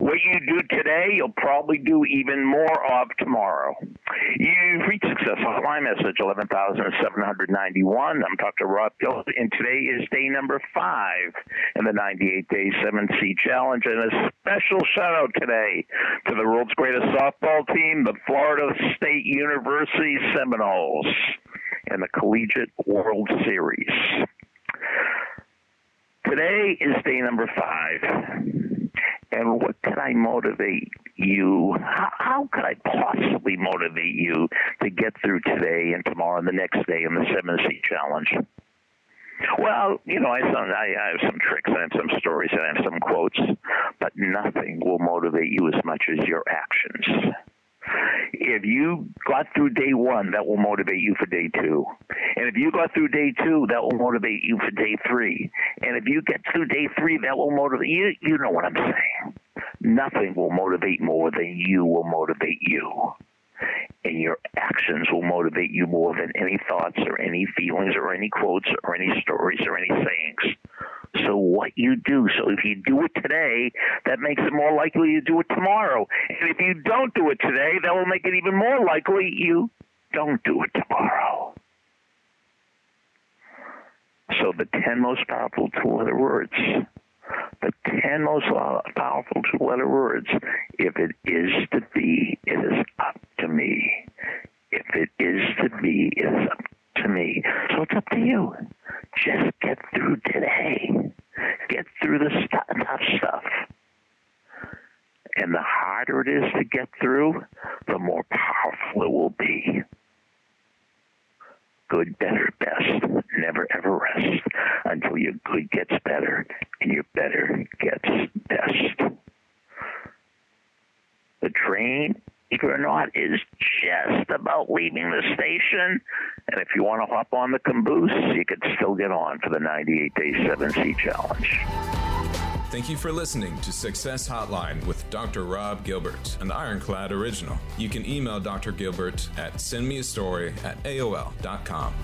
What you do today, you'll probably do even more of tomorrow. You've reached Success Hotline message 11,791. I'm Dr. Rob Gilbert, and today is day number five in the 98 Day 7C Challenge. And a special shout out today to the world's greatest softball team, the Florida State University Seminoles, in the Collegiate World Series. Today is day number five. And what can I motivate you? How, how could I possibly motivate you to get through today and tomorrow and the next day in the 7C challenge? Well, you know, I, I, have some tricks, I have some stories, I have some quotes, but nothing will motivate you as much as your actions. If you got through day one, that will motivate you for day two. And if you got through day two, that will motivate you for day three. And if you get through day three, that will motivate you. You know what I'm saying. Nothing will motivate more than you will motivate you. And your actions will motivate you more than any thoughts or any feelings or any quotes or any stories or any sayings. So what you do, so if you do it today, that makes it more likely you do it tomorrow. And if you don't do it today, that will make it even more likely you don't do it tomorrow. So the 10 most powerful two-letter words, the 10 most powerful two-letter words, if it is to be, it is up to me. If it is to be, it is up to me. So it's up to you. Just get through today. Get through the st- tough stuff. And the harder it is to get through, the more powerful it will be. Good, better, best. Never ever rest until your good gets better and your better gets best. The train not, is just about leaving the station. And if you want to hop on the caboose, you can still get on for the 98 Day 7C Challenge. Thank you for listening to Success Hotline with Dr. Rob Gilbert, an Ironclad original. You can email Dr. Gilbert at sendmeastory at AOL.com.